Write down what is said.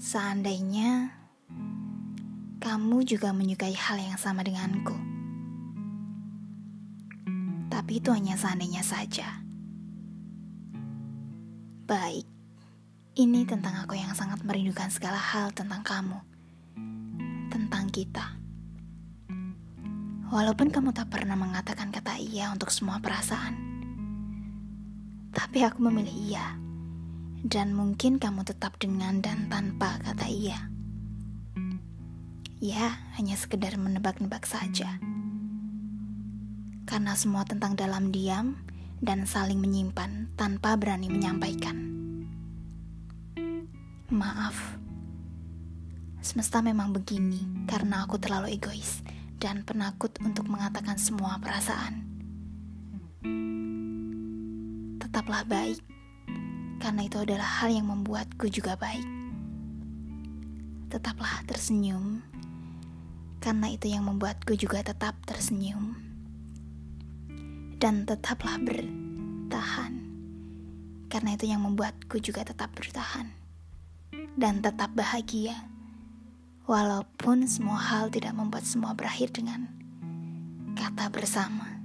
Seandainya kamu juga menyukai hal yang sama denganku, tapi itu hanya seandainya saja. Baik, ini tentang aku yang sangat merindukan segala hal tentang kamu, tentang kita. Walaupun kamu tak pernah mengatakan kata iya untuk semua perasaan, tapi aku memilih iya, dan mungkin kamu tetap dengan dan tanpa kata iya. Ya, hanya sekedar menebak-nebak saja. Karena semua tentang dalam diam dan saling menyimpan tanpa berani menyampaikan. Maaf, semesta memang begini karena aku terlalu egois dan penakut untuk mengatakan semua perasaan. Tetaplah baik, karena itu adalah hal yang membuatku juga baik. Tetaplah tersenyum, karena itu yang membuatku juga tetap tersenyum. Dan tetaplah bertahan, karena itu yang membuatku juga tetap bertahan. Dan tetap bahagia Walaupun semua hal tidak membuat semua berakhir dengan kata bersama.